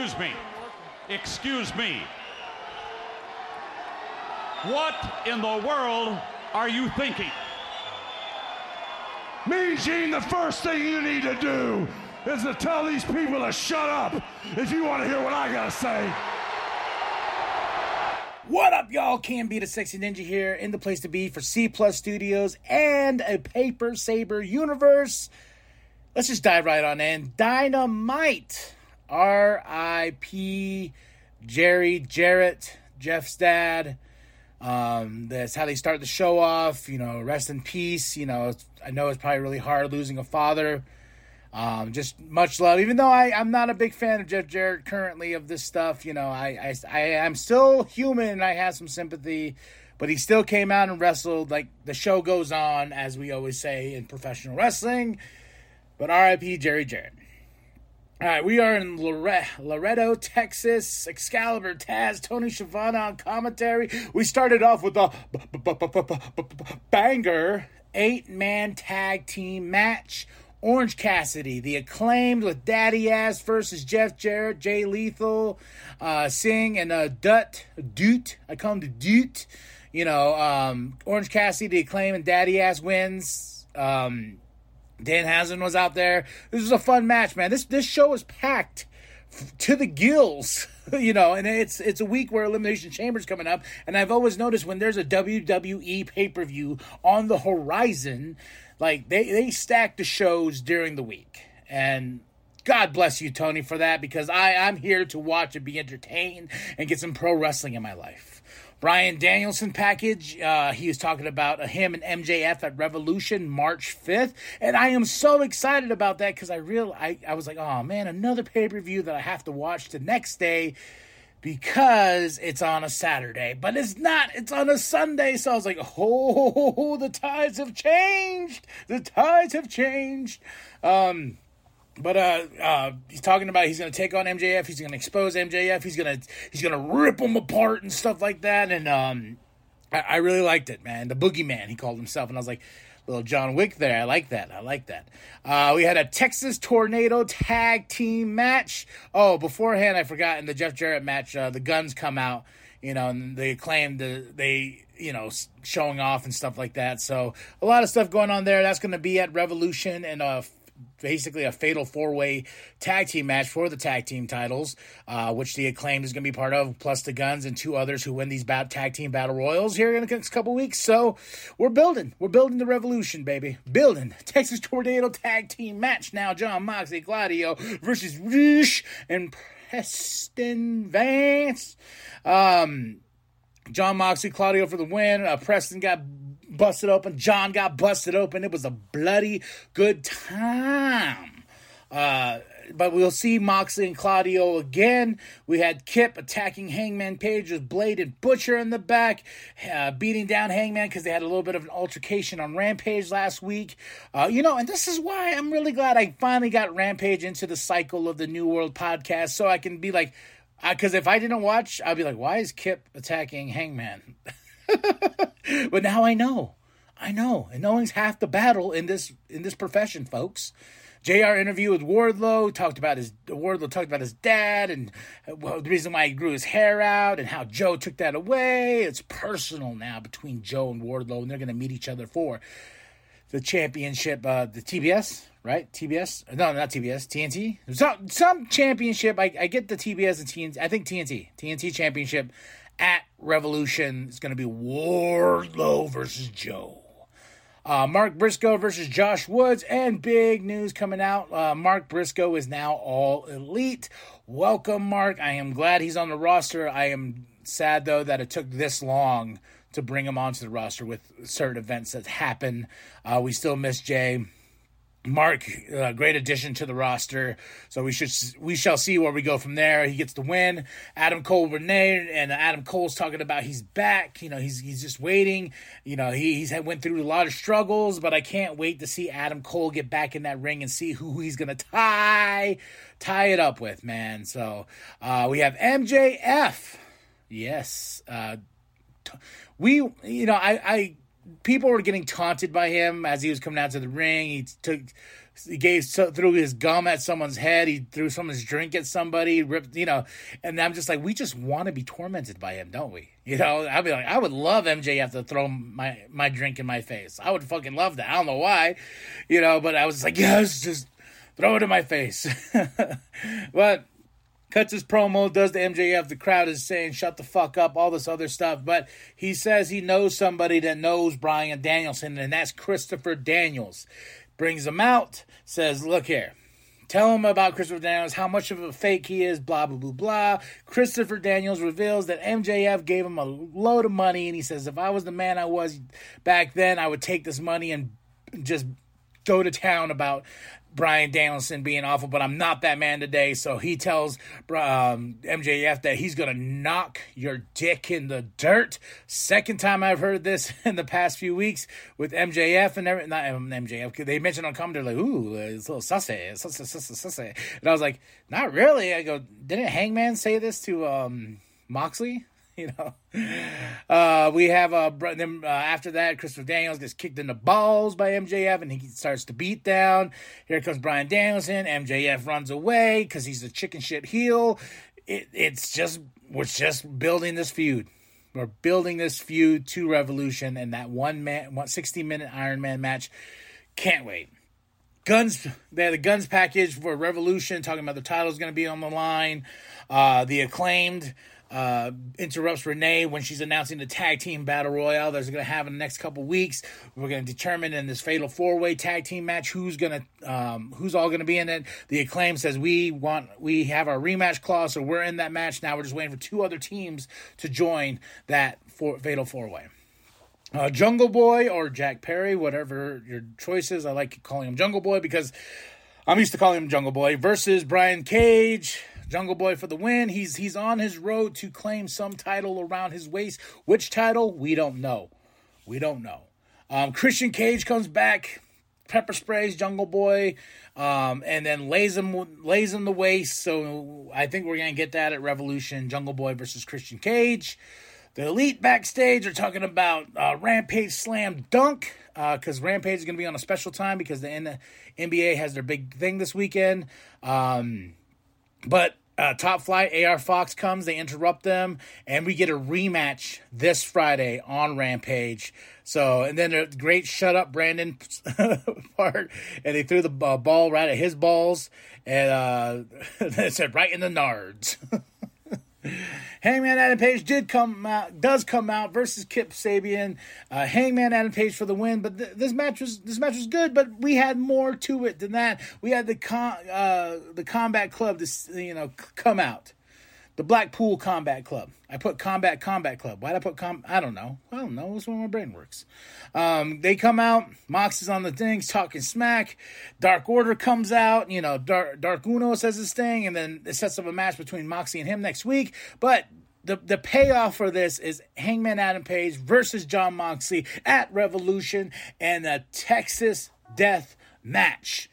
Excuse me. Excuse me. What in the world are you thinking? Me, Gene, the first thing you need to do is to tell these people to shut up if you want to hear what I gotta say. What up, y'all? KMB the sexy ninja here in the place to be for C Plus Studios and a Paper Saber universe. Let's just dive right on in. Dynamite, R.I.P. Jerry Jarrett, Jeff's dad. Um, that's how they start the show off. You know, rest in peace. You know, I know it's probably really hard losing a father. Um, just much love. Even though I, I'm not a big fan of Jeff Jarrett currently of this stuff, you know, I, I, I am still human and I have some sympathy. But he still came out and wrestled. Like the show goes on, as we always say in professional wrestling. But RIP Jerry Jarrett. All right, we are in Laredo, Texas. Excalibur, Taz, Tony Schiavone on commentary. We started off with a banger eight man tag team match. Orange Cassidy, the acclaimed with Daddy Ass versus Jeff Jarrett, Jay Lethal, uh, Singh, and uh, Dutt, Doot. I call him the Doot. You know, um, Orange Cassidy, the acclaimed, and Daddy Ass wins. Um, Danhausen was out there. This was a fun match, man. This this show was packed to the gills, you know, and it's it's a week where Elimination Chamber's coming up, and I've always noticed when there's a WWE pay per view on the horizon, like they they stack the shows during the week, and God bless you, Tony, for that because I I'm here to watch and be entertained and get some pro wrestling in my life. Bryan Danielson package. Uh, he was talking about uh, him and MJF at Revolution March 5th. And I am so excited about that because I real I, I was like, oh man, another pay-per-view that I have to watch the next day because it's on a Saturday. But it's not, it's on a Sunday. So I was like, oh, the tides have changed. The tides have changed. Um but uh, uh, he's talking about he's going to take on MJF. He's going to expose MJF. He's going to he's going to rip him apart and stuff like that. And um, I, I, really liked it, man. The boogeyman he called himself, and I was like, little John Wick there. I like that. I like that. Uh, we had a Texas Tornado tag team match. Oh, beforehand I forgot in the Jeff Jarrett match, uh, the guns come out. You know, and they claim the they you know showing off and stuff like that. So a lot of stuff going on there. That's going to be at Revolution and uh basically a fatal four way tag team match for the tag team titles, uh, which the acclaimed is going to be part of, plus the Guns and two others who win these bat- tag team battle royals here in the next couple weeks. So we're building, we're building the revolution, baby, building Texas Tornado tag team match now. Jon Moxley, Claudio versus Rush and Preston Vance. Um, Jon Moxley, Claudio for the win. Uh, Preston got busted open. Jon got busted open. It was a bloody good time. Uh, but we'll see Moxley and Claudio again. We had Kip attacking Hangman Page with Blade and Butcher in the back, uh, beating down Hangman because they had a little bit of an altercation on Rampage last week. Uh, you know, and this is why I'm really glad I finally got Rampage into the cycle of the New World podcast so I can be like, because if I didn't watch, I'd be like, why is Kip attacking Hangman? but now I know. I know. And knowing's half the battle in this in this profession, folks. JR interview with Wardlow talked about his Wardlow talked about his dad and well, the reason why he grew his hair out and how Joe took that away. It's personal now between Joe and Wardlow, and they're going to meet each other for the championship, uh, the TBS, right? TBS? No, not TBS. TNT. Some some championship. I, I get the TBS and TNT. I think TNT. TNT championship at Revolution is going to be Wardlow versus Joe. Uh, Mark Briscoe versus Josh Woods, and big news coming out. Uh, Mark Briscoe is now all elite. Welcome, Mark. I am glad he's on the roster. I am sad, though, that it took this long to bring him onto the roster with certain events that happen. Uh, we still miss Jay. Mark, uh, great addition to the roster. So we should we shall see where we go from there. He gets the win. Adam Cole Renee and Adam Cole's talking about he's back. You know he's he's just waiting. You know he he's had, went through a lot of struggles, but I can't wait to see Adam Cole get back in that ring and see who he's gonna tie tie it up with, man. So uh, we have MJF. Yes, uh, we you know I I people were getting taunted by him as he was coming out to the ring. He took he gave threw his gum at someone's head. He threw someone's drink at somebody. Ripped, you know, and I'm just like, we just want to be tormented by him, don't we? You know, I'd be like, I would love MJF to throw my my drink in my face. I would fucking love that. I don't know why, you know, but I was like, yes, just throw it in my face. but cuts his promo, does the MJF. The crowd is saying, shut the fuck up, all this other stuff. But he says he knows somebody that knows Bryan Danielson, and that's Christopher Daniels. Brings him out, says, look here. Tell him about Christopher Daniels, how much of a fake he is, blah, blah, blah, blah. Christopher Daniels reveals that MJF gave him a load of money, and he says, if I was the man I was back then, I would take this money and just go to town about Bryan Danielson being awful, but I'm not that man today. So he tells um, MJF that he's going to knock your dick in the dirt. Second time I've heard this in the past few weeks with MJF and everything. Not MJF. They mentioned on commentary, like, ooh, it's a little sussy, sussy, sussy, sussy. And I was like, not really. I go, didn't Hangman say this to um, Moxley? You know. Uh, we have uh, then uh, after that, Christopher Daniels gets kicked in the balls by MJF, and he starts to beat down. Here comes Bryan Danielson. MJF runs away because he's a chicken shit heel. It, it's just we're just building this feud. We're building this feud to Revolution, and that one man, one 60 minute Iron Man match. Can't wait. Guns, they had the guns package for Revolution, talking about the title's going to be on the line. Uh, the acclaimed uh, interrupts Renee when she's announcing the tag team battle royale that's going to have in the next couple weeks. We're going to determine in this fatal four way tag team match who's going to um, who's all going to be in it. The acclaim says we want we have our rematch clause, so we're in that match now. We're just waiting for two other teams to join that four, fatal four way. Uh, Jungle Boy or Jack Perry, whatever your choice is. I like calling him Jungle Boy because I'm used to calling him Jungle Boy versus Brian Cage. Jungle Boy for the win. He's he's on his road to claim some title around his waist. Which title? We don't know. We don't know. Um, Christian Cage comes back, pepper sprays Jungle Boy, um, and then lays him lays him the waist. So I think we're gonna get that at Revolution. Jungle Boy versus Christian Cage. The Elite backstage are talking about uh, Rampage Slam Dunk because uh, Rampage is going to be on a special time because the N- NBA has their big thing this weekend. Um, but uh, Top Flight, AR Fox comes, they interrupt them, and we get a rematch this Friday on Rampage. So, and then a great shut up Brandon part, and they threw the uh, ball right at his balls, and uh, it said right in the nards. Hangman Adam Page did come out, does come out versus Kip Sabian. Uh, Hangman Adam Page for the win, but th- this match was this match was good, but we had more to it than that. We had the con- uh, the Combat Club to you know come out the Blackpool Combat Club. I put Combat Combat Club. Why'd I put com? I don't know. I don't know. It's where my brain works. Um, they come out. Mox is on the things talking smack. Dark Order comes out. You know, Dark, Dark Uno says his thing, and then it sets up a match between Moxie and him next week. But the the payoff for this is Hangman Adam Page versus Jon Moxley at Revolution and a Texas Death Match.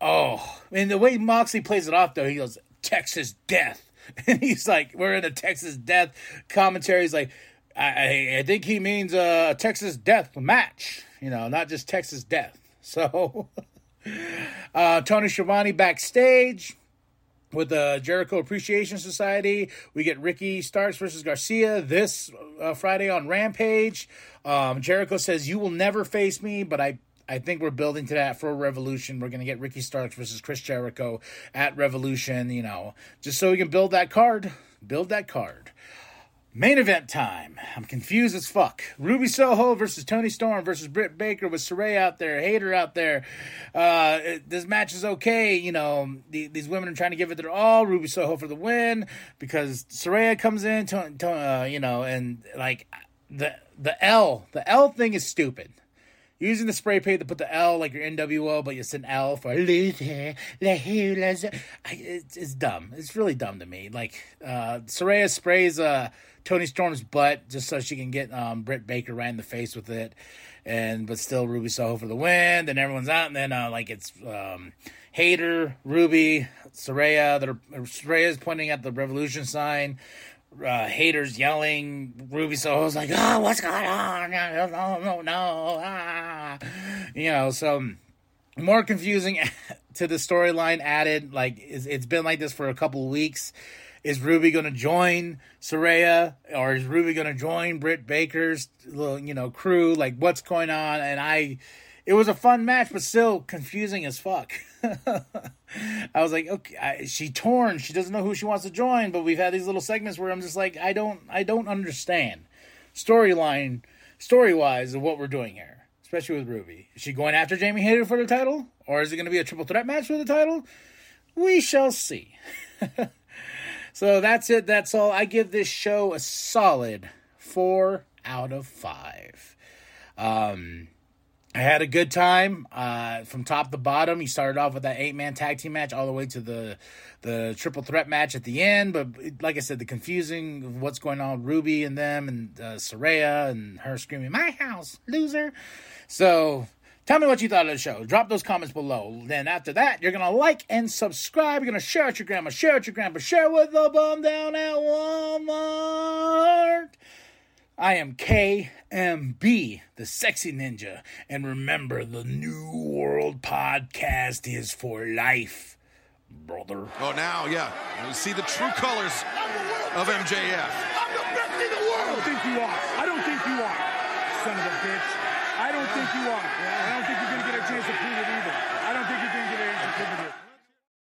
Oh, and the way Moxley plays it off though, he goes Texas Death and he's like, "We're in a Texas death commentary." He's like, "I, I think he means a Texas death match, you know, not just Texas death." So, uh, Tony Schiavone backstage with the Jericho Appreciation Society. We get Ricky Starks versus Garcia this uh, Friday on Rampage. Um, Jericho says, "You will never face me, but I I think we're building to that for Revolution. We're going to get Ricky Starks versus Chris Jericho at Revolution, you know, just so we can build that card. Build that card. Main event time. I'm confused as fuck. Ruby Soho versus Toni Storm versus Britt Baker with Saraya out there, Hayter out there. Uh, this match is okay. You know, the, these women are trying to give it their all. Ruby Soho for the win because Saraya comes in, to, to, uh, you know, and like the the L, the L thing is stupid using the spray paint to put the L like your NWO, but it's an L for Luther. It's, it's dumb. It's really dumb to me. Like uh, Saraya sprays uh, Toni Storm's butt just so she can get um, Britt Baker right in the face with it, and but still Ruby Soho for the win. Then everyone's out, and then uh, like it's um, Hayter, Ruby, Saraya. That are Saraya's pointing at the Revolution sign uh, Hayter's yelling. Ruby Soho's like, "Oh, what's going on? No, no, no, no!" Ah. You know, so more confusing to the storyline added. Like it's, it's been like this for a couple of weeks. Is Ruby going to join Saraya or is Ruby going to join Britt Baker's little you know crew? Like what's going on? And I, it was a fun match, but still confusing as fuck. I was like, okay, I, she torn. She doesn't know who she wants to join. But we've had these little segments where I'm just like, I don't, I don't understand storyline, story wise of what we're doing here, especially with Ruby. Is she going after Jamie Hayter for the title, or is it going to be a triple threat match for the title? We shall see. so that's it. That's all. I give this show a solid four out of five. Um, I had a good time uh, from top to bottom. You started off with that eight man tag team match all the way to the the triple threat match at the end. But like I said, the confusing of what's going on Ruby and them and uh, Saraya and her screaming, My house, loser. So tell me what you thought of the show. Drop those comments below. Then after that, you're going to like and subscribe. You're going to share it with your grandma, share it with your grandpa, share with the bum down at Walmart. I am KMB, the sexy ninja. And remember, the New World podcast is for life, brother. Oh, now, yeah. You see the true colors of MJF. I'm the best in the world. I don't think you are. I don't think you are, son of a bitch. I don't think you are. I don't think you're going to get a chance to prove it either.